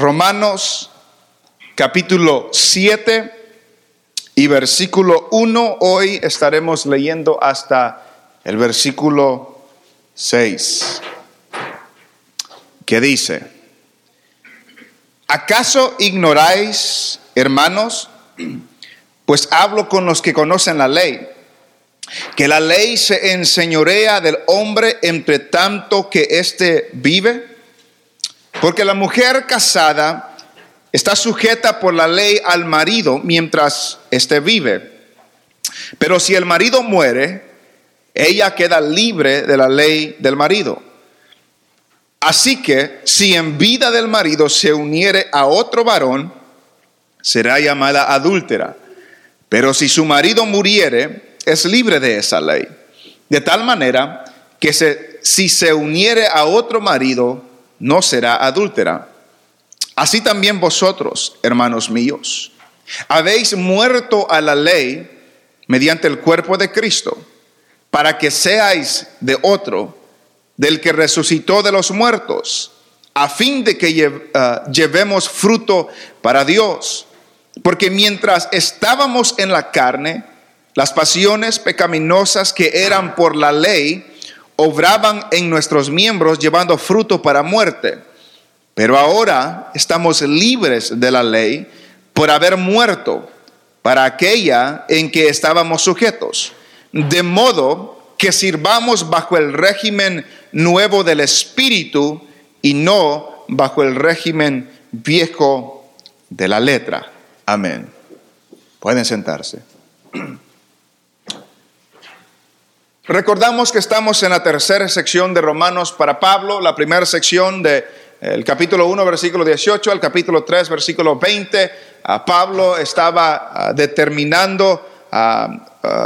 Romanos capítulo 7 y versículo 1. Hoy estaremos leyendo hasta el versículo 6, que dice, ¿acaso ignoráis, hermanos? Pues hablo con los que conocen la ley, que la ley se enseñorea del hombre entre tanto que éste vive. Porque la mujer casada está sujeta por la ley al marido mientras éste vive. Pero si el marido muere, ella queda libre de la ley del marido. Así que si en vida del marido se uniere a otro varón, será llamada adúltera. Pero si su marido muriere, es libre de esa ley. De tal manera que si se uniere a otro marido, no será adúltera. Así también vosotros, hermanos míos, habéis muerto a la ley mediante el cuerpo de Cristo, para que seáis de otro, del que resucitó de los muertos, a fin de que ah, llevemos fruto para Dios. Porque mientras estábamos en la carne, las pasiones pecaminosas que eran por la ley obraban en nuestros miembros llevando fruto para muerte. Pero ahora estamos libres de la ley por haber muerto para aquella en que estábamos sujetos. De modo que sirvamos bajo el régimen nuevo del Espíritu y no bajo el régimen viejo de la letra. Amén. Pueden sentarse. Recordamos que estamos en la tercera sección de Romanos para Pablo, la primera sección del de, capítulo 1, versículo 18 al capítulo 3, versículo 20. Pablo estaba determinando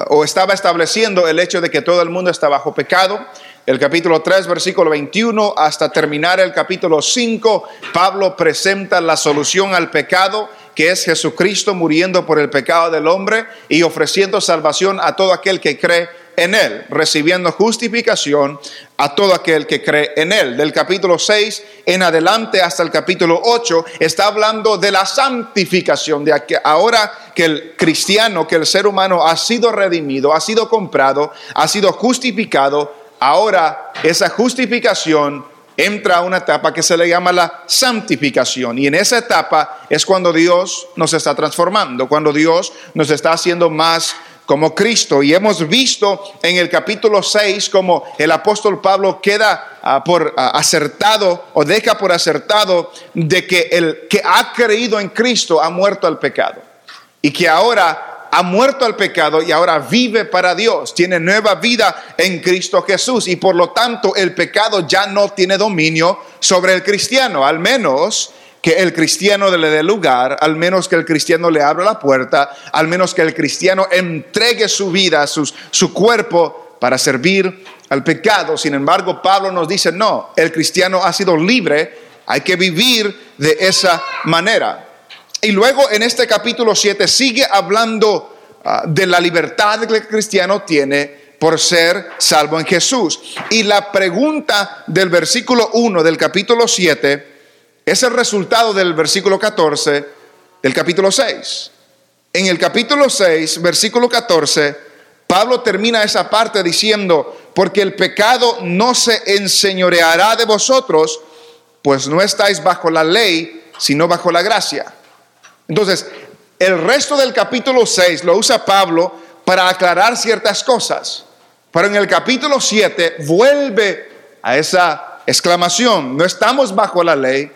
o estaba estableciendo el hecho de que todo el mundo está bajo pecado. El capítulo 3, versículo 21 hasta terminar el capítulo 5, Pablo presenta la solución al pecado que es Jesucristo muriendo por el pecado del hombre y ofreciendo salvación a todo aquel que cree en Él, recibiendo justificación a todo aquel que cree en Él. Del capítulo 6 en adelante hasta el capítulo 8 está hablando de la santificación, de que ahora que el cristiano, que el ser humano ha sido redimido, ha sido comprado, ha sido justificado, ahora esa justificación entra a una etapa que se le llama la santificación. Y en esa etapa es cuando Dios nos está transformando, cuando Dios nos está haciendo más como Cristo. Y hemos visto en el capítulo 6 como el apóstol Pablo queda ah, por ah, acertado o deja por acertado de que el que ha creído en Cristo ha muerto al pecado. Y que ahora ha muerto al pecado y ahora vive para Dios, tiene nueva vida en Cristo Jesús y por lo tanto el pecado ya no tiene dominio sobre el cristiano, al menos que el cristiano le dé lugar, al menos que el cristiano le abra la puerta, al menos que el cristiano entregue su vida, su cuerpo para servir al pecado. Sin embargo, Pablo nos dice, no, el cristiano ha sido libre, hay que vivir de esa manera. Y luego en este capítulo 7 sigue hablando ah, de la libertad que el cristiano tiene por ser salvo en Jesús. Y la pregunta del versículo 1 del capítulo 7 es el resultado del versículo 14 del capítulo 6. En el capítulo 6, versículo 14, Pablo termina esa parte diciendo, porque el pecado no se enseñoreará de vosotros, pues no estáis bajo la ley, sino bajo la gracia. Entonces, el resto del capítulo 6 lo usa Pablo para aclarar ciertas cosas. Pero en el capítulo 7 vuelve a esa exclamación. No estamos bajo la ley,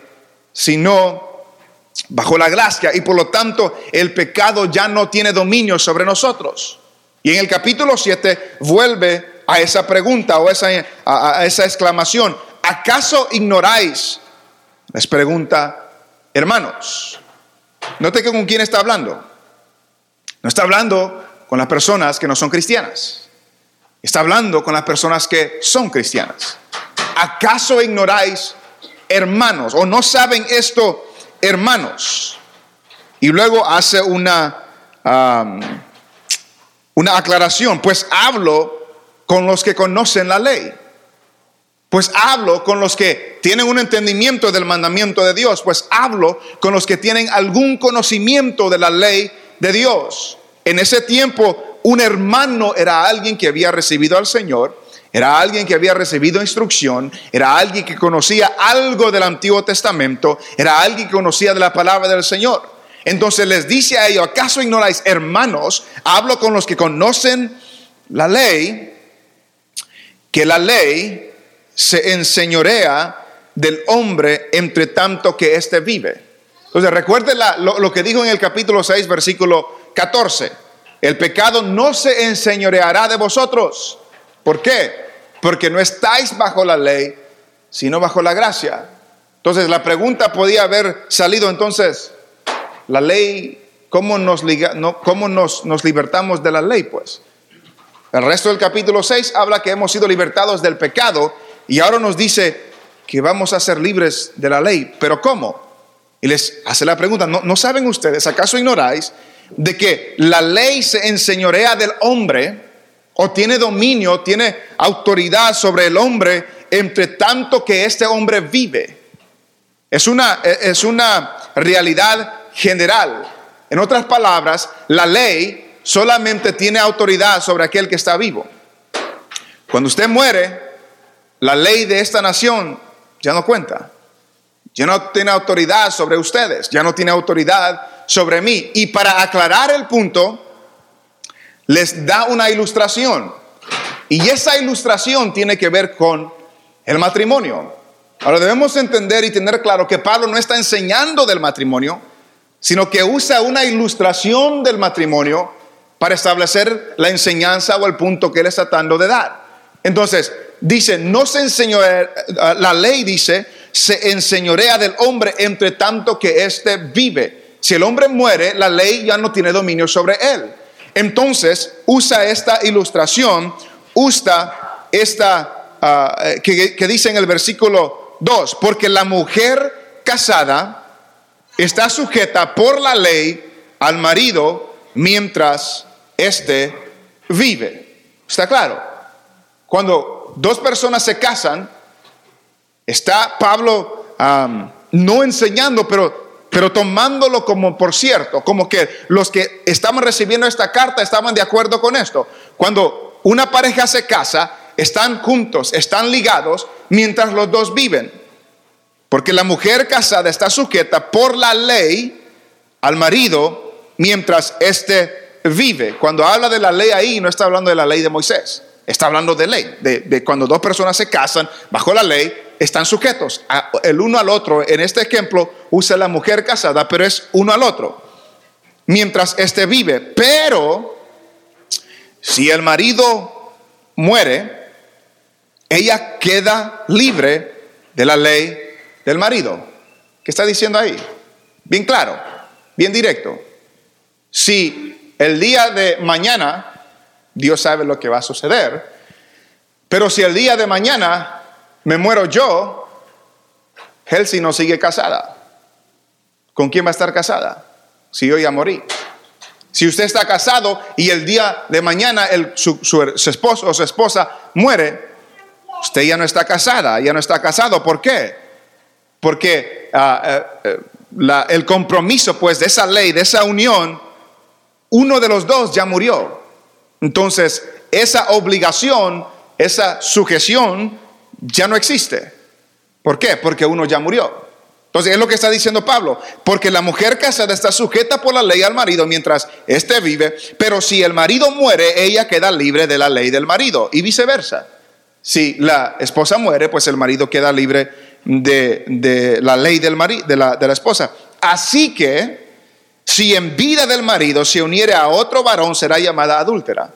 sino bajo la gracia. Y por lo tanto, el pecado ya no tiene dominio sobre nosotros. Y en el capítulo 7 vuelve a esa pregunta o esa, a esa exclamación. ¿Acaso ignoráis? Les pregunta, hermanos. Note que con quién está hablando. No está hablando con las personas que no son cristianas. Está hablando con las personas que son cristianas. ¿Acaso ignoráis, hermanos, o no saben esto, hermanos? Y luego hace una, una aclaración, pues hablo con los que conocen la ley. Pues hablo con los que tienen un entendimiento del mandamiento de Dios, pues hablo con los que tienen algún conocimiento de la ley de Dios. En ese tiempo, un hermano era alguien que había recibido al Señor, era alguien que había recibido instrucción, era alguien que conocía algo del Antiguo Testamento, era alguien que conocía de la palabra del Señor. Entonces les dice a ellos, ¿acaso ignoráis, hermanos? Hablo con los que conocen la ley, que la ley se enseñorea del hombre entre tanto que éste vive. Entonces, recuerde lo, lo, que dijo en el capítulo 6, versículo 14. El pecado no se enseñoreará de vosotros. ¿Por qué? Porque no estáis bajo la ley, sino bajo la gracia. Entonces, la pregunta podía haber salido entonces, la ley, ¿cómo nos, no, cómo nos, nos libertamos de la ley? Pues el resto del capítulo 6 habla que hemos sido libertados del pecado y ahora nos dice que vamos a ser libres de la ley. ¿Pero cómo? Y les hace la pregunta, ¿no, saben ustedes, acaso ignoráis de que la ley se enseñorea del hombre o tiene dominio, tiene autoridad sobre el hombre entre tanto que este hombre vive? Es una, es una realidad general. En otras palabras, la ley solamente tiene autoridad sobre aquel que está vivo. Cuando usted muere, la ley de esta nación ya no cuenta. Ya no tiene autoridad sobre ustedes, ya no tiene autoridad sobre mí. Y para aclarar el punto, les da una ilustración. Y esa ilustración tiene que ver con el matrimonio. Ahora debemos entender y tener claro que Pablo no está enseñando del matrimonio, sino que usa una ilustración del matrimonio para establecer la enseñanza o el punto que él está tratando de dar. Entonces, dice, no se enseñorea, eh, la ley dice, se enseñorea del hombre entre tanto que éste vive. Si el hombre muere, la ley ya no tiene dominio sobre él. Entonces, usa esta ilustración, usa esta ah, eh, que, dice en el versículo 2, porque la mujer casada está sujeta por la ley al marido mientras éste vive. ¿Está claro? Cuando dos personas se casan, está Pablo no enseñando, pero, pero tomándolo como por cierto, como que los que estaban recibiendo esta carta estaban de acuerdo con esto. Cuando una pareja se casa, están juntos, están ligados mientras los dos viven. Porque la mujer casada está sujeta por la ley al marido mientras éste vive. Cuando habla de la ley ahí, no está hablando de la ley de Moisés. Está hablando de ley, de, cuando dos personas se casan bajo la ley, están sujetos el uno al otro. En este ejemplo usa la mujer casada, pero es uno al otro. Mientras éste vive. Pero si el marido muere, ella queda libre de la ley del marido. ¿Qué está diciendo ahí? Bien claro, bien directo. Si el día de mañana Dios sabe lo que va a suceder. Pero si el día de mañana me muero yo, Elsie no sigue casada. ¿Con quién va a estar casada? Si yo ya morí. Si usted está casado y el día de mañana su, esposo o su esposa muere, usted ya no está casada, ya no está casado. ¿Por qué? Porque ah, eh, eh, el compromiso pues de esa ley, de esa unión, uno de los dos ya murió. Entonces, esa obligación, esa sujeción ya no existe. ¿Por qué? Porque uno ya murió. Entonces es lo que está diciendo Pablo, porque la mujer casada está sujeta por la ley al marido mientras éste vive, pero si el marido muere, ella queda libre de la ley del marido y viceversa. Si la esposa muere, pues el marido queda libre de, la ley del marido, de la, de la esposa. Así que si en vida del marido se uniere a otro varón, será llamada adúltera.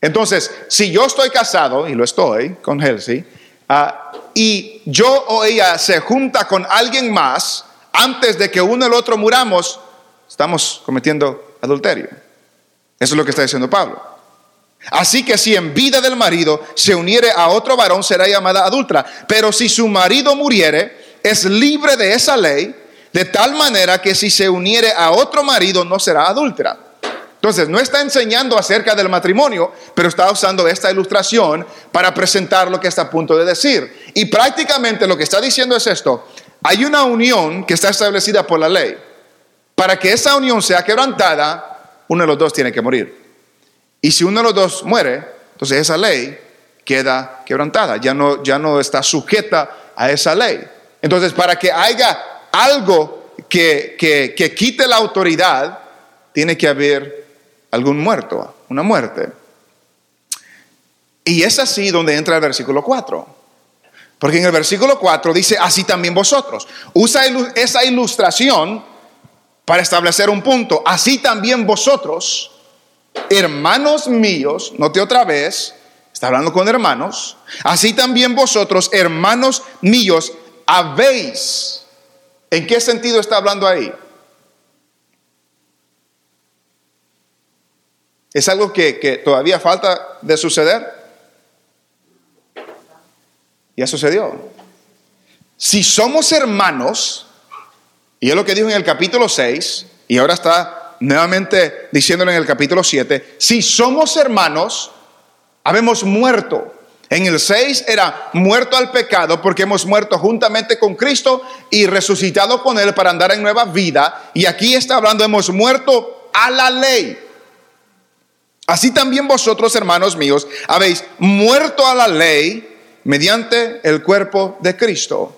Entonces, si yo estoy casado, y lo estoy con Elsie, ah, y yo o ella se junta con alguien más, antes de que uno y el otro muramos, estamos cometiendo adulterio. Eso es lo que está diciendo Pablo. Así que si en vida del marido se uniere a otro varón, será llamada adulta. Pero si su marido muriere, es libre de esa ley de tal manera que si se uniere a otro marido no será adúltera. Entonces, no está enseñando acerca del matrimonio, pero está usando esta ilustración para presentar lo que está a punto de decir. Y prácticamente lo que está diciendo es esto. Hay una unión que está establecida por la ley. Para que esa unión sea quebrantada, uno de los dos tiene que morir. Y si uno de los dos muere, entonces esa ley queda quebrantada, ya no, ya no está sujeta a esa ley. Entonces, para que haya algo que, que quite la autoridad, tiene que haber algún muerto, una muerte. Y es así donde entra el versículo 4. Porque en el versículo 4 dice, así también vosotros. Usa esa ilustración para establecer un punto. Así también vosotros, hermanos míos, note otra vez, está hablando con hermanos, así también vosotros, hermanos míos, habéis. ¿En qué sentido está hablando ahí? ¿Es algo que, que todavía falta de suceder? Ya sucedió. Si somos hermanos, y es lo que dijo en el capítulo 6, y ahora está nuevamente diciéndolo en el capítulo 7, si somos hermanos, habemos muerto. En el 6 era muerto al pecado porque hemos muerto juntamente con Cristo y resucitado con Él para andar en nueva vida. Y aquí está hablando, hemos muerto a la ley. Así también vosotros, hermanos míos, habéis muerto a la ley mediante el cuerpo de Cristo.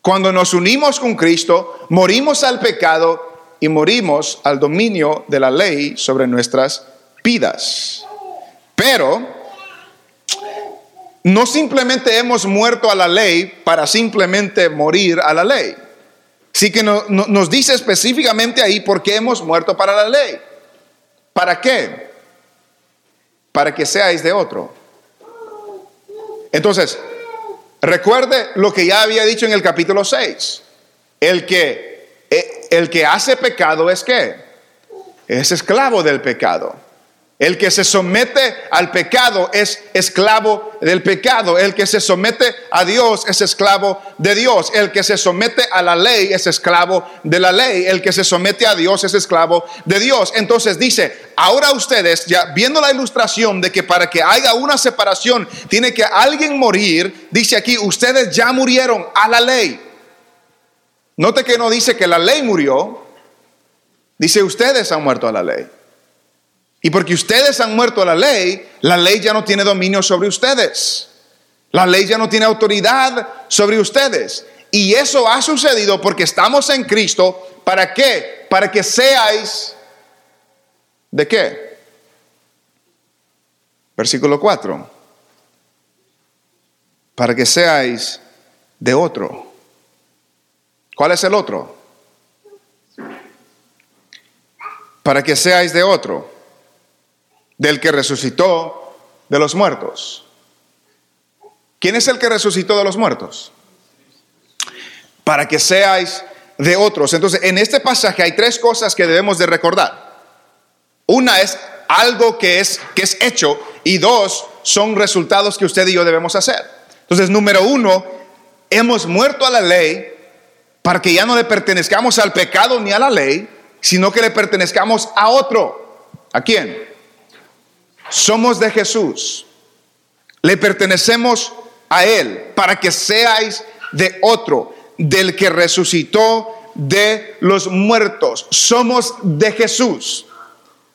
Cuando nos unimos con Cristo, morimos al pecado y morimos al dominio de la ley sobre nuestras vidas. Pero no simplemente hemos muerto a la ley para simplemente morir a la ley. Sí que nos dice específicamente ahí por qué hemos muerto para la ley. ¿Para qué? Para que seáis de otro. Entonces, recuerde lo que ya había dicho en el capítulo 6. El que, eh, el que hace pecado es que es esclavo del pecado. El que se somete al pecado es esclavo del pecado. El que se somete a Dios es esclavo de Dios. El que se somete a la ley es esclavo de la ley. El que se somete a Dios es esclavo de Dios. Entonces dice, ahora ustedes, ya viendo la ilustración de que para que haya una separación tiene que alguien morir, dice aquí, ustedes ya murieron a la ley. Note que no dice que la ley murió, dice ustedes han muerto a la ley. Y porque ustedes han muerto a la ley, la ley ya no tiene dominio sobre ustedes. La ley ya no tiene autoridad sobre ustedes. Y eso ha sucedido porque estamos en Cristo. ¿Para qué? Para que seáis de qué? Versículo 4. Para que seáis de otro. ¿Cuál es el otro? Para que seáis de otro del que resucitó de los muertos. ¿Quién es el que resucitó de los muertos? Para que seáis de otros. Entonces, en este pasaje hay tres cosas que debemos de recordar. Una es algo que es, que es hecho y dos son resultados que usted y yo debemos hacer. Entonces, número uno, hemos muerto a la ley para que ya no le pertenezcamos al pecado ni a la ley, sino que le pertenezcamos a otro. ¿A quién? Somos de Jesús, le pertenecemos a Él para que seáis de otro, del que resucitó de los muertos. Somos de Jesús.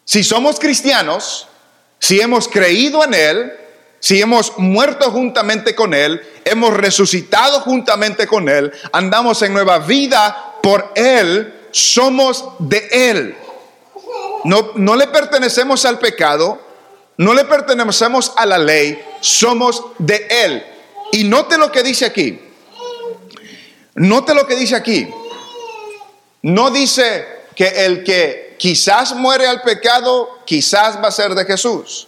Si somos cristianos, si hemos creído en Él, si hemos muerto juntamente con Él, hemos resucitado juntamente con Él, andamos en nueva vida por Él, somos de Él. No, no le pertenecemos al pecado, no le pertenecemos a la ley, somos de Él. Y note lo que dice aquí. Note lo que dice aquí. No dice que el que quizás muere al pecado, quizás va a ser de Jesús.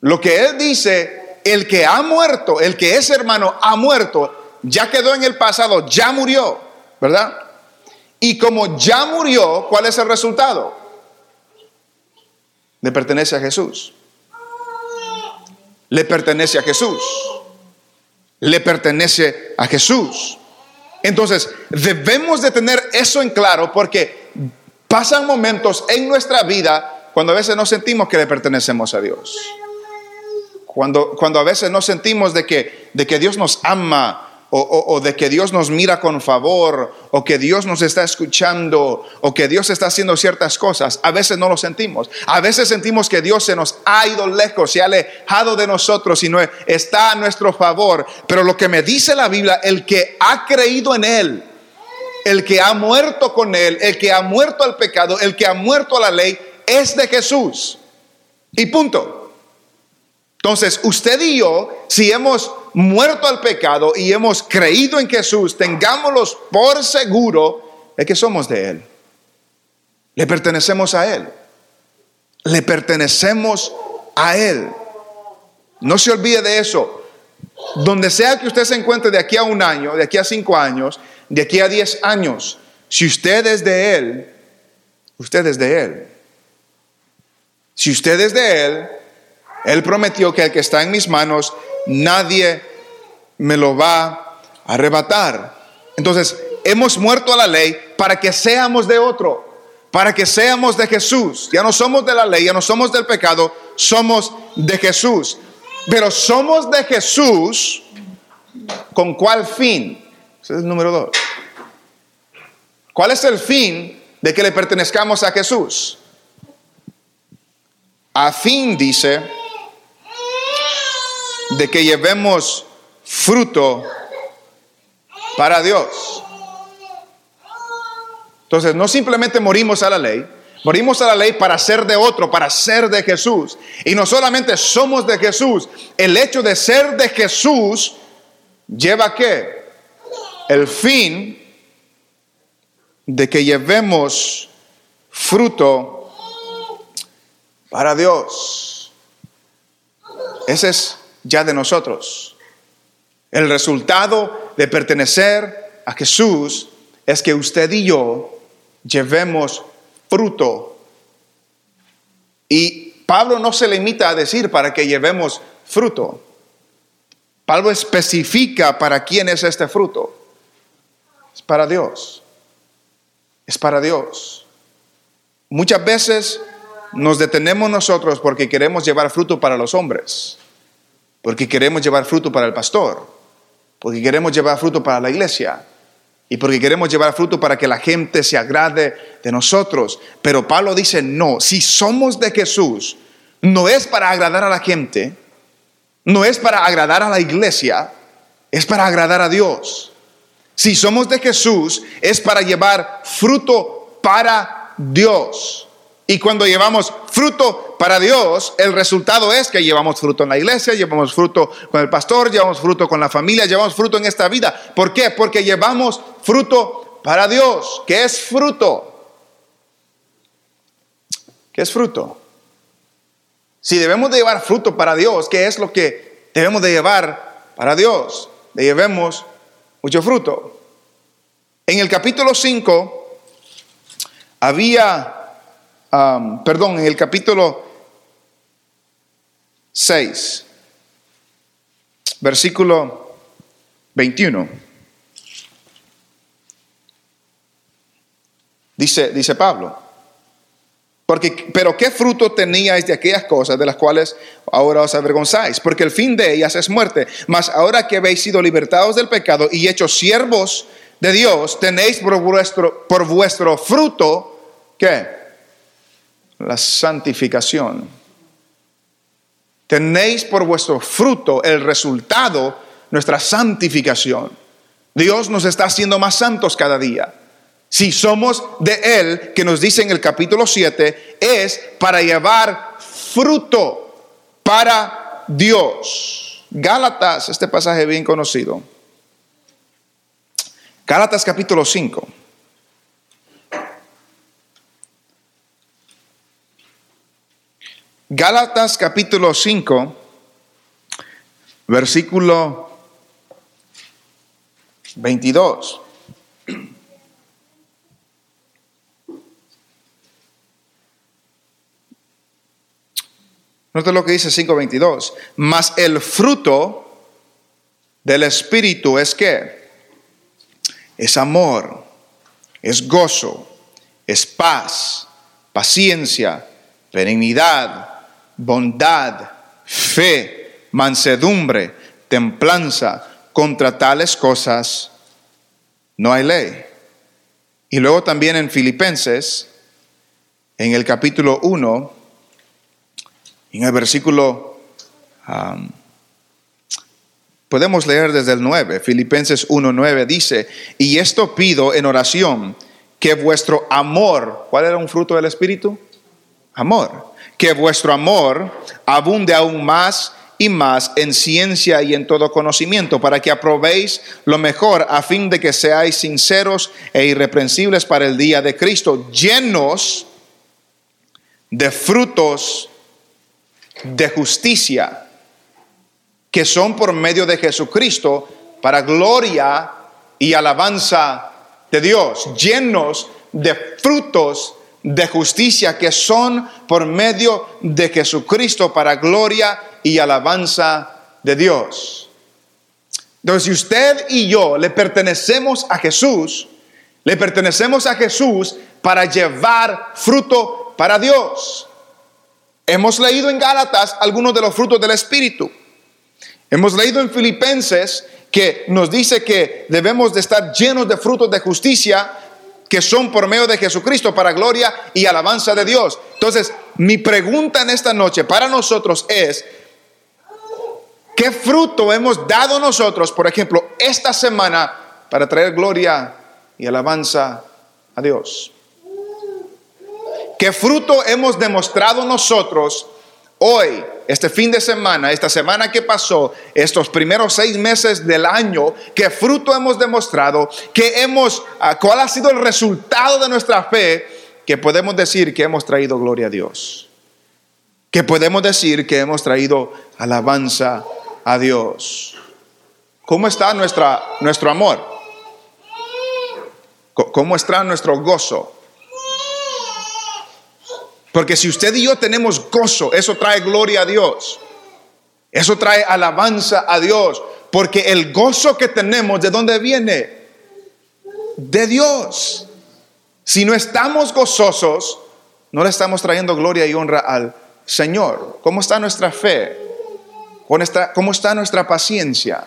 Lo que Él dice, el que ha muerto, el que es hermano, ha muerto, ya quedó en el pasado, ya murió, ¿verdad? Y como ya murió, ¿cuál es el resultado? Le pertenece a Jesús le pertenece a Jesús. Le pertenece a Jesús. Entonces, debemos de tener eso en claro porque pasan momentos en nuestra vida cuando a veces no sentimos que le pertenecemos a Dios. Cuando, cuando a veces no sentimos de que, de que Dios nos ama o, de que Dios nos mira con favor, o que Dios nos está escuchando, o que Dios está haciendo ciertas cosas, a veces no lo sentimos. A veces sentimos que Dios se nos ha ido lejos, se ha alejado de nosotros y no está a nuestro favor. Pero lo que me dice la Biblia, el que ha creído en Él, el que ha muerto con Él, el que ha muerto al pecado, el que ha muerto a la ley, es de Jesús. Y punto. Entonces, usted y yo, si hemos muerto al pecado y hemos creído en Jesús, tengámoslos por seguro de que somos de Él. Le pertenecemos a Él. Le pertenecemos a Él. No se olvide de eso. Donde sea que usted se encuentre de aquí a un año, de aquí a cinco años, de aquí a diez años, si usted es de Él, usted es de Él. Si usted es de Él, él prometió que el que está en mis manos, nadie me lo va a arrebatar. Entonces, hemos muerto a la ley para que seamos de otro, para que seamos de Jesús. Ya no somos de la ley, ya no somos del pecado, somos de Jesús. Pero somos de Jesús con cuál fin? Ese es el número dos. ¿Cuál es el fin de que le pertenezcamos a Jesús? A fin, dice, de que llevemos fruto para Dios. Entonces, no simplemente morimos a la ley, morimos a la ley para ser de otro, para ser de Jesús. Y no solamente somos de Jesús, el hecho de ser de Jesús lleva a qué? El fin de que llevemos fruto para Dios. Ese es ya de nosotros. El resultado de pertenecer a Jesús es que usted y yo llevemos fruto. Y Pablo no se limita a decir para que llevemos fruto. Pablo especifica para quién es este fruto. Es para Dios. Es para Dios. Muchas veces nos detenemos nosotros porque queremos llevar fruto para los hombres porque queremos llevar fruto para el pastor, porque queremos llevar fruto para la iglesia y porque queremos llevar fruto para que la gente se agrade de nosotros. Pero Pablo dice, no, si somos de Jesús, no es para agradar a la gente, no es para agradar a la iglesia, es para agradar a Dios. Si somos de Jesús, es para llevar fruto para Dios. Y cuando llevamos fruto para Dios, el resultado es que llevamos fruto en la iglesia, llevamos fruto con el pastor, llevamos fruto con la familia, llevamos fruto en esta vida. ¿Por qué? Porque llevamos fruto para Dios. ¿Qué es fruto? ¿Qué es fruto? Si debemos de llevar fruto para Dios, ¿qué es lo que debemos de llevar para Dios? Le llevemos mucho fruto. En el capítulo 5 había perdón, en el capítulo 6, versículo 21. Dice, dice Pablo. Porque, pero qué fruto teníais de aquellas cosas de las cuales ahora os avergonzáis, porque el fin de ellas es muerte. Mas ahora que habéis sido libertados del pecado y hechos siervos de Dios, tenéis por vuestro, por vuestro fruto, ¿qué? La santificación. Tenéis por vuestro fruto el resultado, nuestra santificación. Dios nos está haciendo más santos cada día. Si somos de Él, que nos dice en el capítulo 7, es para llevar fruto para Dios. Gálatas, este pasaje bien conocido. Gálatas capítulo 5. Gálatas capítulo 5, versículo 22. Nota lo que dice 5:22. Mas el fruto del Espíritu es que es amor, es gozo, es paz, paciencia benignidad, bondad, fe, mansedumbre, templanza. Contra tales cosas no hay ley. Y luego también en Filipenses, en el capítulo 1, en el versículo, podemos leer desde el 9, Filipenses 1, 9 dice, y esto pido en oración, que vuestro amor, ¿cuál era un fruto del Espíritu? Amor. Que vuestro amor abunde aún más y más en ciencia y en todo conocimiento, para que aprobéis lo mejor a fin de que seáis sinceros e irreprensibles para el día de Cristo, llenos de frutos de justicia, que son por medio de Jesucristo para gloria y alabanza de Dios, llenos de frutos de justicia que son por medio de Jesucristo para gloria y alabanza de Dios. Entonces, si usted y yo le pertenecemos a Jesús, le pertenecemos a Jesús para llevar fruto para Dios. Hemos leído en Gálatas algunos de los frutos del Espíritu. Hemos leído en Filipenses que nos dice que debemos de estar llenos de frutos de justicia que son por medio de Jesucristo para gloria y alabanza de Dios. Entonces, mi pregunta en esta noche para nosotros es, ¿qué fruto hemos dado nosotros, por ejemplo, esta semana para traer gloria y alabanza a Dios? ¿Qué fruto hemos demostrado nosotros hoy, este fin de semana, esta semana que pasó, estos primeros seis meses del año, qué fruto hemos demostrado, que hemos, ah, cuál ha sido el resultado de nuestra fe, que podemos decir que hemos traído gloria a Dios, que podemos decir que hemos traído alabanza a Dios. ¿Cómo está nuestra, nuestro amor? ¿Cómo está nuestro gozo? Porque si usted y yo tenemos gozo, eso trae gloria a Dios. Eso trae alabanza a Dios. Porque el gozo que tenemos, ¿de dónde viene? De Dios. Si no estamos gozosos, no le estamos trayendo gloria y honra al Señor. ¿Cómo está nuestra fe? ¿Cómo está nuestra paciencia?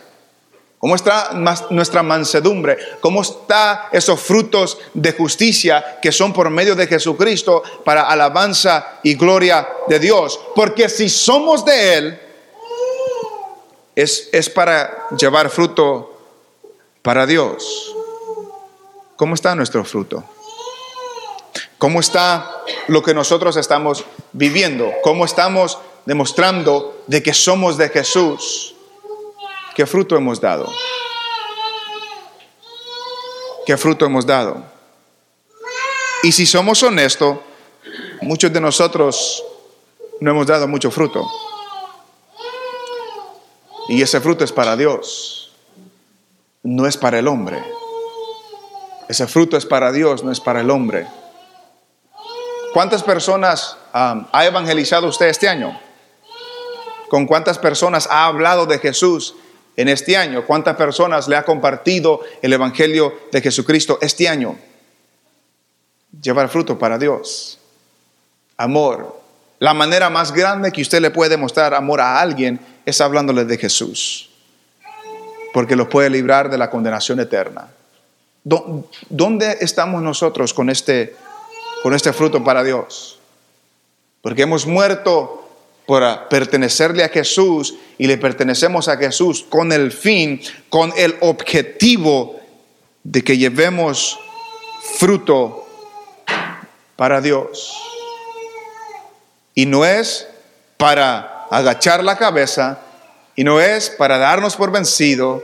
¿Cómo está nuestra mansedumbre? ¿Cómo está esos frutos de justicia que son por medio de Jesucristo para alabanza y gloria de Dios? Porque si somos de Él, es, es para llevar fruto para Dios. ¿Cómo está nuestro fruto? ¿Cómo está lo que nosotros estamos viviendo? ¿Cómo estamos demostrando de que somos de Jesús? ¿Qué fruto hemos dado? ¿Qué fruto hemos dado? Y si somos honestos, muchos de nosotros no hemos dado mucho fruto. Y ese fruto es para Dios, no es para el hombre. Ese fruto es para Dios, no es para el hombre. ¿Cuántas personas ha evangelizado usted este año? ¿Con cuántas personas ha hablado de Jesús en este año? ¿Cuántas personas le ha compartido el Evangelio de Jesucristo este año? Llevar fruto para Dios. Amor. La manera más grande que usted le puede mostrar amor a alguien es hablándole de Jesús. Porque lo puede librar de la condenación eterna. ¿Dónde estamos nosotros con este, con este fruto para Dios? Porque hemos muerto para pertenecerle a Jesús y le pertenecemos a Jesús con el fin, con el objetivo de que llevemos fruto para Dios. Y no es para agachar la cabeza y no es para darnos por vencido,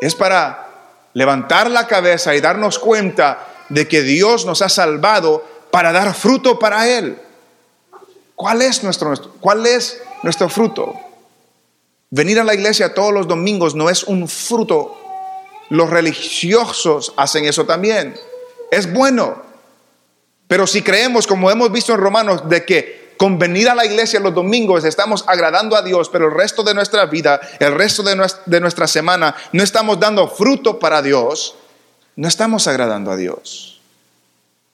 es para levantar la cabeza y darnos cuenta de que Dios nos ha salvado para dar fruto para Él. ¿Cuál es nuestro, cuál es nuestro fruto? Venir a la iglesia todos los domingos no es un fruto. Los religiosos hacen eso también. Es bueno. Pero si creemos, como hemos visto en Romanos, de que con venir a la iglesia los domingos estamos agradando a Dios, pero el resto de nuestra vida, el resto de nuestra, de nuestra semana, no estamos dando fruto para Dios, no estamos agradando a Dios.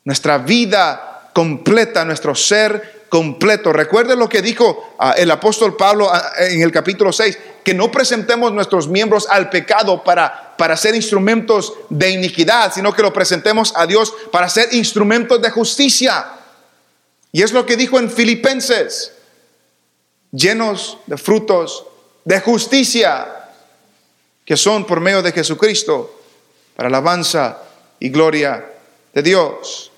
Nuestra vida completa, nuestro ser completo. Recuerde lo que dijo ah, el apóstol Pablo ah, en el capítulo 6, que no presentemos nuestros miembros al pecado para, para ser instrumentos de iniquidad, sino que lo presentemos a Dios para ser instrumentos de justicia. Y es lo que dijo en Filipenses, llenos de frutos de justicia, que son por medio de Jesucristo, para alabanza y gloria de Dios.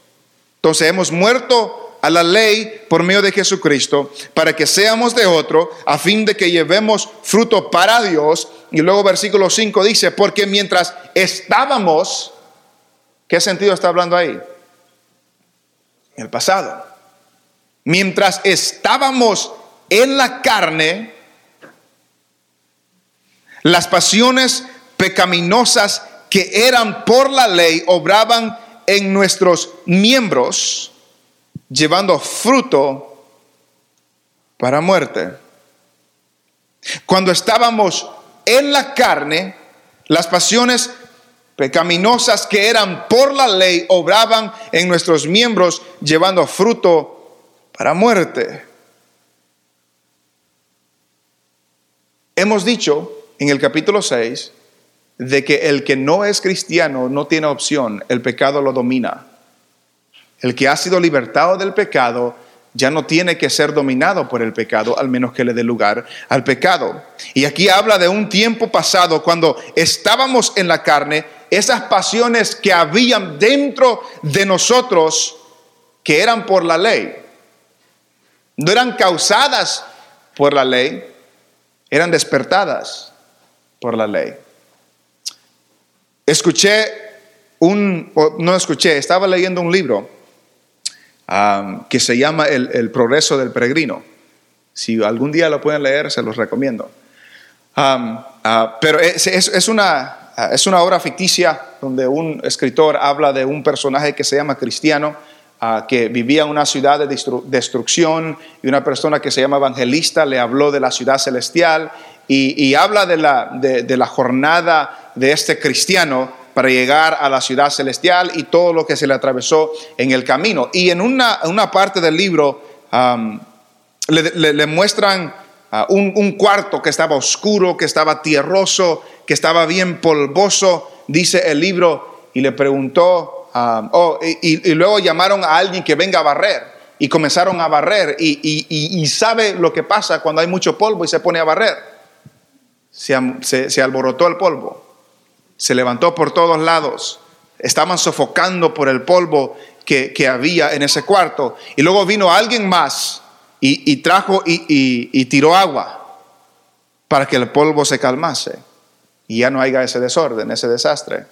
Entonces hemos muerto a la ley por medio de Jesucristo para que seamos de otro, a fin de que llevemos fruto para Dios. Y luego versículo 5 dice, porque mientras estábamos, ¿qué sentido está hablando ahí? El pasado. Mientras estábamos en la carne, las pasiones pecaminosas que eran por la ley obraban en nuestros miembros llevando fruto para muerte. Cuando estábamos en la carne, las pasiones pecaminosas que eran por la ley obraban en nuestros miembros llevando fruto para muerte. Hemos dicho en el capítulo 6 de que el que no es cristiano no tiene opción, el pecado lo domina. El que ha sido libertado del pecado ya no tiene que ser dominado por el pecado, al menos que le dé lugar al pecado. Y aquí habla de un tiempo pasado cuando estábamos en la carne, esas pasiones que habían dentro de nosotros, que eran por la ley, no eran causadas por la ley, eran despertadas por la ley. Escuché un, no escuché, estaba leyendo un libro que se llama el, Progreso del Peregrino. Si algún día lo pueden leer, se los recomiendo. Ah, pero es, una, es una obra ficticia donde un escritor habla de un personaje que se llama Cristiano, ah, que vivía en una ciudad de destrucción y una persona que se llama evangelista le habló de la ciudad celestial y, habla de la, de la jornada de este cristiano para llegar a la ciudad celestial y todo lo que se le atravesó en el camino. Y en una, parte del libro le, muestran ah, un, cuarto que estaba oscuro, que estaba tierroso, que estaba bien polvoso, dice el libro, y le preguntó, oh, y, luego llamaron a alguien que venga a barrer. Y comenzaron a barrer y, sabe lo que pasa cuando hay mucho polvo y se pone a barrer. se alborotó el polvo se levantó por todos lados. Estaban sofocando por el polvo que, había en ese cuarto. Y luego vino alguien más y, trajo y, tiró agua para que el polvo se calmase y ya no haya ese desorden, ese desastre.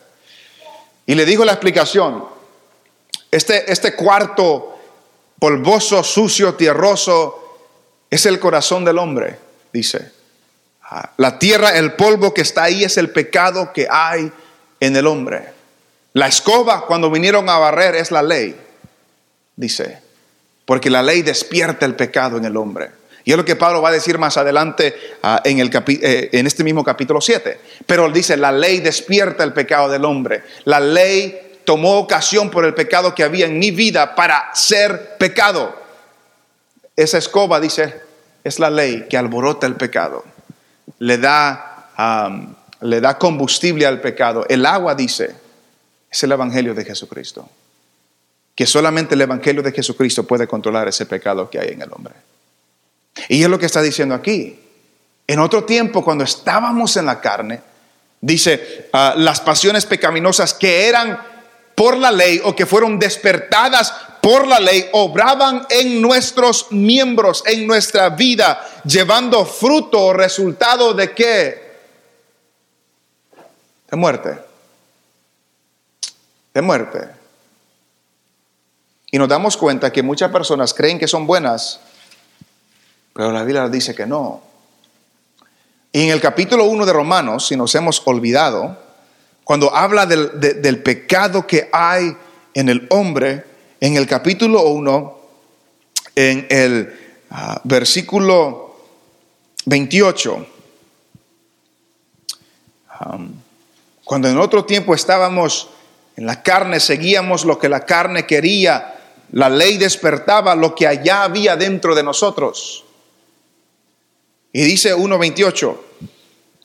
Y le dijo la explicación, este, este cuarto polvoso, sucio, tierroso, es el corazón del hombre, dice. La tierra, el polvo que está ahí es el pecado que hay en el hombre. La escoba cuando vinieron a barrer es la ley, dice, porque la ley despierta el pecado en el hombre. Y es lo que Pablo va a decir más adelante ah, en, eh, en este mismo capítulo 7. Pero él dice, la ley despierta el pecado del hombre. La ley tomó ocasión por el pecado que había en mi vida para ser pecado. Esa escoba, dice, es la ley que alborota el pecado le da, le da combustible al pecado. El agua, dice, es el Evangelio de Jesucristo. Que solamente el Evangelio de Jesucristo puede controlar ese pecado que hay en el hombre. Y es lo que está diciendo aquí. En otro tiempo, cuando estábamos en la carne, dice, ah, las pasiones pecaminosas que eran por la ley o que fueron despertadas por la ley obraban en nuestros miembros, en nuestra vida, llevando fruto, resultado de qué? De muerte. De muerte. Y nos damos cuenta que muchas personas creen que son buenas, pero la Biblia dice que no. Y en el capítulo 1 de Romanos, si nos hemos olvidado, cuando habla del, del pecado que hay en el hombre, en el capítulo 1, en el ah, versículo 28, cuando en otro tiempo estábamos en la carne, seguíamos lo que la carne quería, La ley despertaba lo que allá había dentro de nosotros. Y dice 1.28,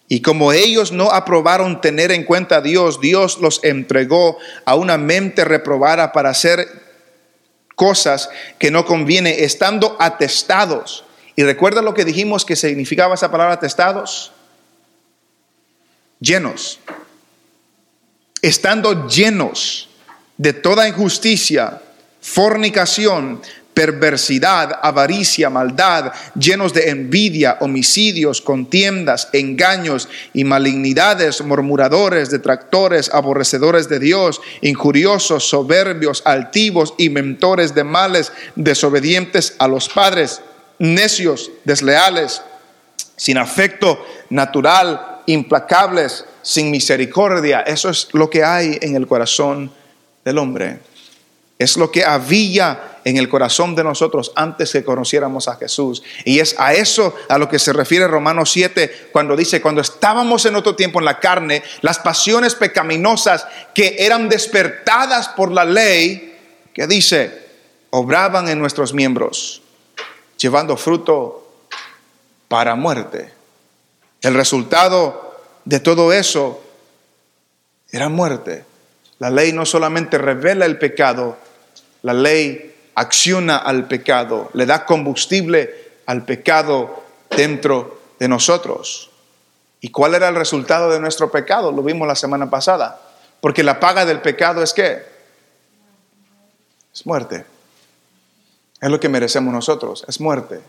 y como ellos no aprobaron tener en cuenta a Dios, Dios los entregó a una mente reprobada para hacer cosas que no conviene, estando atestados. Y recuerda lo que dijimos que significaba esa palabra atestados. Llenos. Estando llenos de toda injusticia, fornicación, perversidad, avaricia, maldad, llenos de envidia, homicidios, contiendas, engaños y malignidades, murmuradores, detractores, aborrecedores de Dios, injuriosos, soberbios, altivos, inventores de males, desobedientes a los padres, necios, desleales, sin afecto natural, implacables, sin misericordia. Eso es lo que hay en el corazón del hombre. Es lo que había en el corazón de nosotros antes que conociéramos a Jesús. Y es a eso a lo que se refiere Romanos 7 cuando dice, cuando estábamos en otro tiempo en la carne, las pasiones pecaminosas que eran despertadas por la ley, que dice, obraban en nuestros miembros, llevando fruto para muerte. El resultado de todo eso era muerte. La ley no solamente revela el pecado, la ley acciona al pecado, le da combustible al pecado dentro de nosotros. ¿Y cuál era el resultado de nuestro pecado? Lo vimos la semana pasada. Porque la paga del pecado es qué? Es muerte. Es lo que merecemos nosotros, es muerte.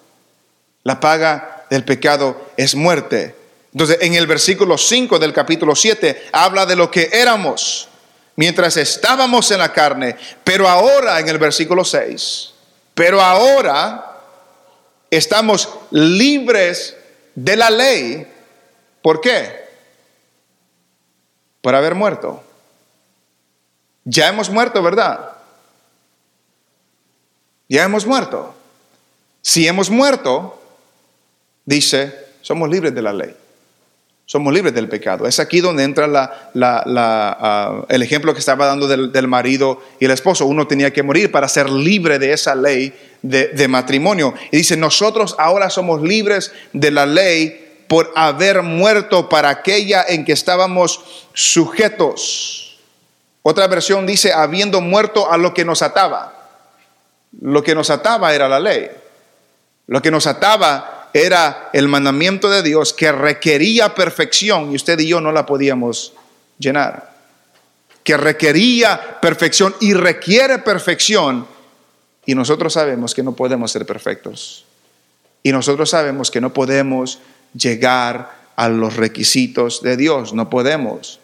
La paga del pecado es muerte. Entonces, en el versículo 5 del capítulo 7 habla de lo que éramos mientras estábamos en la carne, pero ahora en el versículo 6, pero ahora estamos libres de la ley. ¿Por qué? Por haber muerto. Ya hemos muerto, ¿verdad? Ya hemos muerto. Si hemos muerto, dice, somos libres de la ley somos libres del pecado. Es aquí donde entra ah, el ejemplo que estaba dando del, marido y el esposo. Uno tenía que morir para ser libre de esa ley de, de matrimonio. Y dice, nosotros ahora somos libres de la ley por haber muerto para aquella en que estábamos sujetos. Otra versión dice, habiendo muerto a lo que nos ataba. Lo que nos ataba era la ley. Lo que nos ataba era el mandamiento de Dios que requería perfección y usted y yo no la podíamos llenar. Que requería perfección y requiere perfección y nosotros sabemos que no podemos ser perfectos. Y nosotros sabemos que no podemos llegar a los requisitos de Dios, no podemos.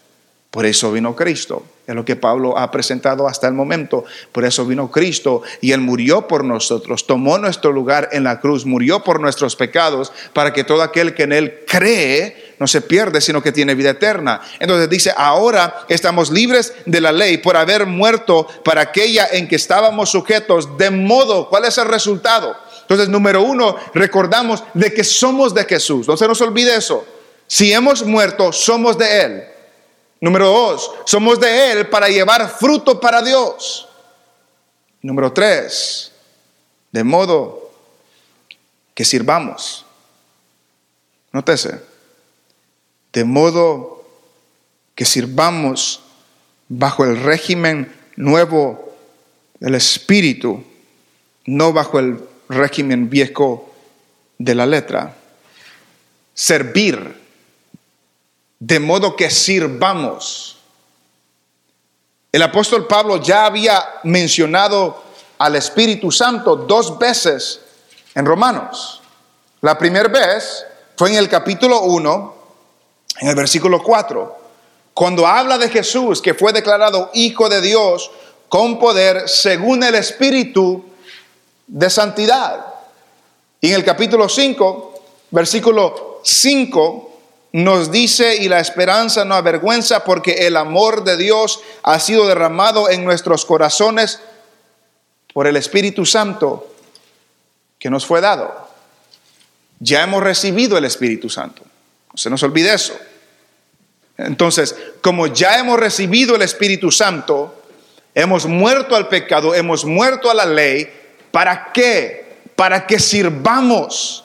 Por eso vino Cristo. Es lo que Pablo ha presentado hasta el momento. Por eso vino Cristo y Él murió por nosotros, tomó nuestro lugar en la cruz, murió por nuestros pecados, para que todo aquel que en Él cree no se pierde, sino que tiene vida eterna. Entonces dice, ahora estamos libres de la ley por haber muerto para aquella en que estábamos sujetos. De modo, ¿cuál es el resultado? Entonces, número uno, recordamos de que somos de Jesús. No se nos olvide eso. Si hemos muerto, somos de Él. Número dos, somos de Él para llevar fruto para Dios. Número tres, de modo que sirvamos. Nótese, de modo que sirvamos bajo el régimen nuevo del Espíritu, no bajo el régimen viejo de la letra. Servir de modo que sirvamos. El apóstol Pablo ya había mencionado al Espíritu Santo dos veces en Romanos. La primera vez fue en el capítulo 1, en el versículo 4, cuando habla de Jesús que fue declarado Hijo de Dios con poder según el Espíritu de santidad. Y en el capítulo 5, versículo 5, nos dice, y la esperanza no avergüenza, porque el amor de Dios ha sido derramado en nuestros corazones por el Espíritu Santo que nos fue dado. Ya hemos recibido el Espíritu Santo. No se nos olvide eso. Entonces, como ya hemos recibido el Espíritu Santo, Hemos muerto al pecado, hemos muerto a la ley. ¿Para qué? Para que sirvamos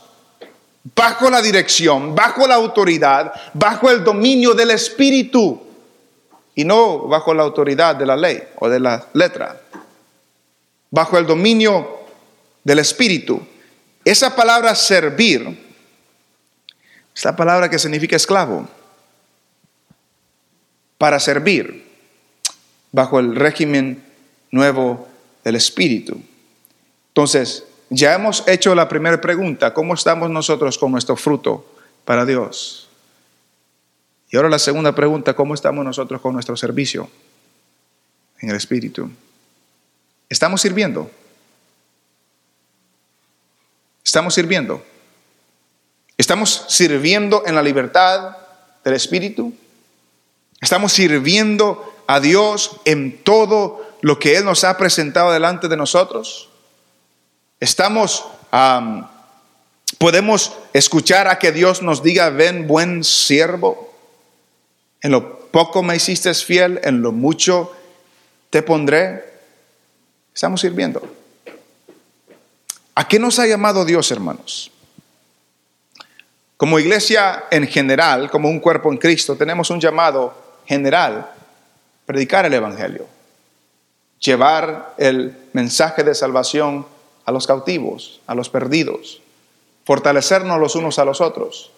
bajo la dirección, bajo la autoridad, bajo el dominio del Espíritu y no bajo la autoridad de la ley o de la letra, bajo el dominio del Espíritu. Esa palabra servir, esa palabra que significa esclavo, para servir bajo el régimen nuevo del Espíritu. Entonces, ya hemos hecho la primera pregunta, ¿cómo estamos nosotros con nuestro fruto para Dios? Y ahora la segunda pregunta, ¿cómo estamos nosotros con nuestro servicio en el Espíritu? ¿Estamos sirviendo? ¿Estamos sirviendo? ¿Estamos sirviendo en la libertad del Espíritu? ¿Estamos sirviendo a Dios en todo lo que Él nos ha presentado delante de nosotros? Estamos, podemos escuchar a que Dios nos diga, ven buen siervo, en lo poco me hiciste fiel, en lo mucho te pondré. Estamos sirviendo. ¿A qué nos ha llamado Dios, hermanos? Como iglesia en general, como un cuerpo en Cristo, tenemos un llamado general, predicar el Evangelio, llevar el mensaje de salvación a los cautivos, a los perdidos, fortalecernos los unos a los otros.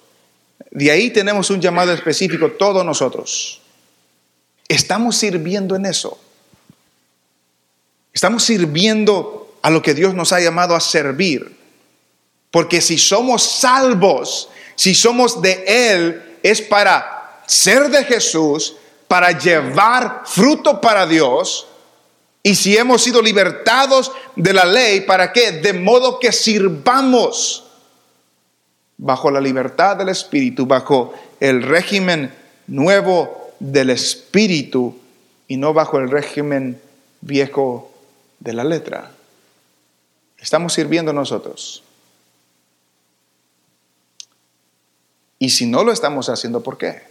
De ahí tenemos un llamado específico todos nosotros. Estamos sirviendo en eso. Estamos sirviendo a lo que Dios nos ha llamado a servir. Porque si somos salvos, si somos de Él, es para ser de Jesús, para llevar fruto para Dios y si hemos sido libertados de la ley, ¿para qué? De modo que sirvamos bajo la libertad del Espíritu, bajo el régimen nuevo del Espíritu y no bajo el régimen viejo de la letra. Estamos sirviendo nosotros. Y si no lo estamos haciendo, ¿por qué?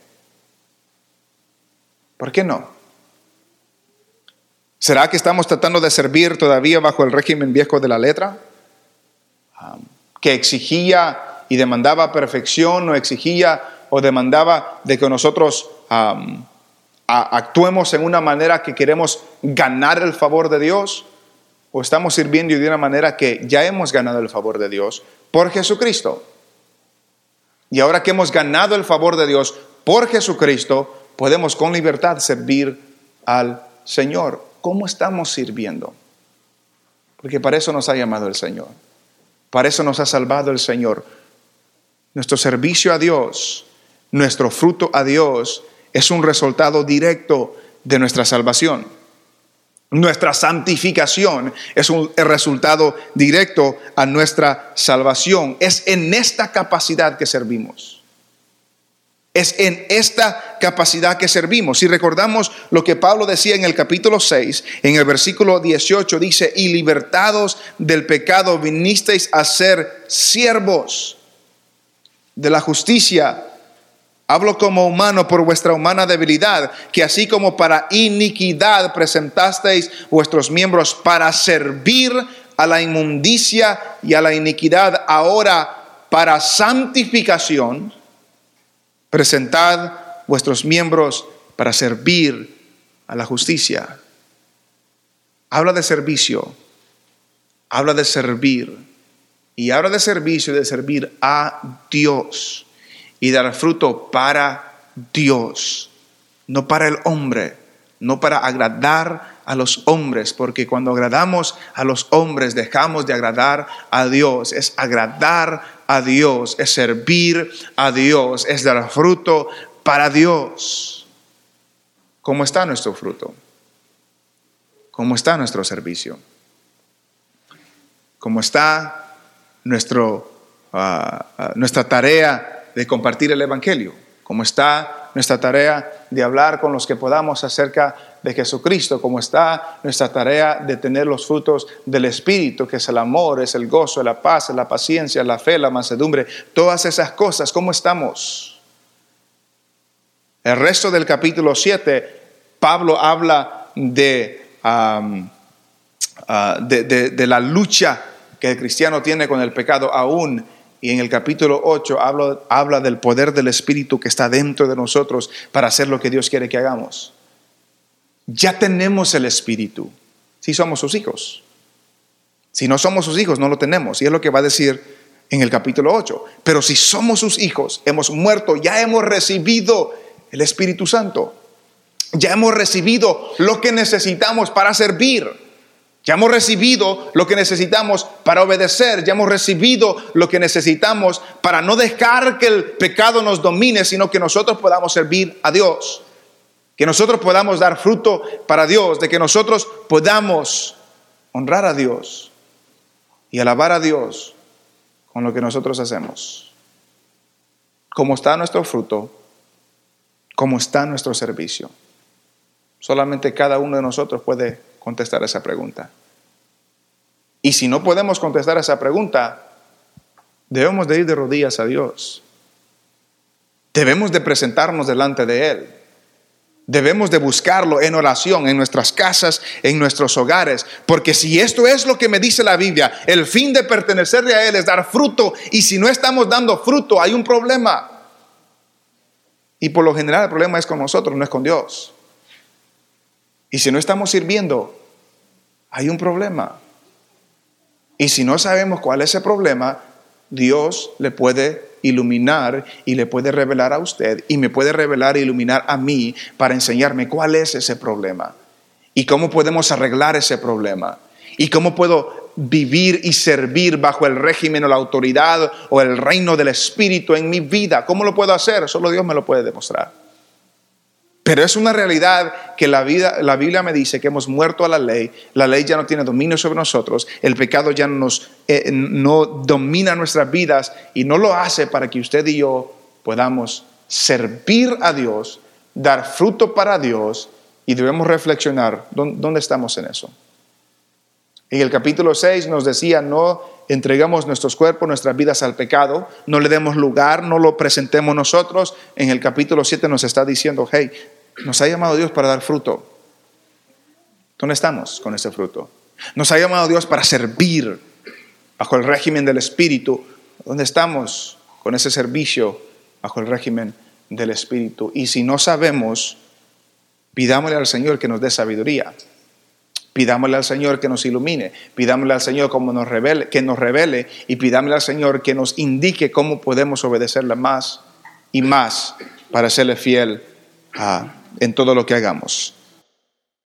¿Por qué no? ¿Será que estamos tratando de servir todavía bajo el régimen viejo de la letra? que exigía y demandaba perfección o exigía o demandaba de que nosotros actuemos en una manera que queremos ganar el favor de Dios o estamos sirviendo de una manera que ya hemos ganado el favor de Dios por Jesucristo. Y ahora que hemos ganado el favor de Dios por Jesucristo, podemos con libertad servir al Señor. ¿Cómo estamos sirviendo? Porque para eso nos ha llamado el Señor. Para eso nos ha salvado el Señor. Nuestro servicio a Dios, nuestro fruto a Dios, es un resultado directo de nuestra salvación. Nuestra santificación es un resultado directo a nuestra salvación. Es en esta capacidad que servimos. Es en esta capacidad que servimos. Si recordamos lo que Pablo decía en el capítulo 6, en el versículo 18 dice, y libertados del pecado vinisteis a ser siervos de la justicia. Hablo como humano por vuestra humana debilidad, que así como para iniquidad presentasteis vuestros miembros para servir a la inmundicia y a la iniquidad, ahora para santificación Presentad vuestros miembros para servir a la justicia. Habla de servicio, habla de servir. Y habla de servicio y de servir a Dios y dar fruto para Dios, no para el hombre, no para agradar a los hombres, porque cuando agradamos a los hombres dejamos de agradar a Dios. Es agradar a Dios, es servir a Dios, es dar fruto para Dios. ¿Cómo está nuestro fruto? ¿Cómo está nuestro servicio? ¿Cómo está nuestro, ah, ah, nuestra tarea de compartir el Evangelio? ¿Cómo está nuestra tarea de hablar con los que podamos acerca de Jesucristo, como está nuestra tarea de tener los frutos del Espíritu, que es el amor, es el gozo, la paz, la paciencia, la fe, la mansedumbre, todas esas cosas, ¿cómo estamos? El resto del capítulo 7, Pablo habla de uh, de, de- de la lucha que el cristiano tiene con el pecado aún. Y en el capítulo 8 habla, habla del poder del Espíritu que está dentro de nosotros para hacer lo que Dios quiere que hagamos. Ya tenemos el Espíritu, si somos sus hijos. Si no somos sus hijos, no lo tenemos. Y es lo que va a decir en el capítulo 8. Pero si somos sus hijos, hemos muerto, ya hemos recibido el Espíritu Santo. Ya hemos recibido lo que necesitamos para servir. Ya hemos recibido lo que necesitamos para obedecer. Ya hemos recibido lo que necesitamos para no dejar que el pecado nos domine, sino que nosotros podamos servir a Dios. Que nosotros podamos dar fruto para Dios, de que nosotros podamos honrar a Dios y alabar a Dios con lo que nosotros hacemos. ¿Cómo está nuestro fruto? ¿Cómo está nuestro servicio? Solamente cada uno de nosotros puede contestar esa pregunta. Y si no podemos contestar esa pregunta, debemos de ir de rodillas a Dios. Debemos de presentarnos delante de Él. Debemos de buscarlo en oración, en nuestras casas, en nuestros hogares, porque si esto es lo que me dice la Biblia, el fin de pertenecerle a Él es dar fruto, y si no estamos dando fruto, hay un problema. Y por lo general el problema es con nosotros, no es con Dios. Y si no estamos sirviendo, hay un problema. Y si no sabemos cuál es ese problema, Dios le puede iluminar y le puede revelar a usted y me puede revelar e iluminar a mí para enseñarme cuál es ese problema y cómo podemos arreglar ese problema y cómo puedo vivir y servir bajo el régimen o la autoridad o el reino del Espíritu en mi vida. ¿Cómo lo puedo hacer? Solo Dios me lo puede demostrar. Pero es una realidad que la, vida, la Biblia me dice que hemos muerto a la ley, la ley ya no tiene dominio sobre nosotros, el pecado ya no nos, eh, no domina nuestras vidas y no lo hace para que usted y yo podamos servir a Dios, dar fruto para Dios y debemos reflexionar dónde estamos en eso. En el capítulo 6 nos decía, no entregamos nuestros cuerpos, nuestras vidas al pecado, no le demos lugar, no lo presentemos nosotros. En el capítulo 7 nos está diciendo, hey, nos ha llamado Dios para dar fruto. ¿Dónde estamos con ese fruto? Nos ha llamado Dios para servir bajo el régimen del Espíritu. ¿Dónde estamos con ese servicio bajo el régimen del Espíritu? Y si no sabemos, pidámosle al Señor que nos dé sabiduría. Pidámosle al Señor que nos ilumine, pidámosle al Señor como nos revele, que nos revele y pidámosle al Señor que nos indique cómo podemos obedecerle más y más para serle fiel en todo lo que hagamos.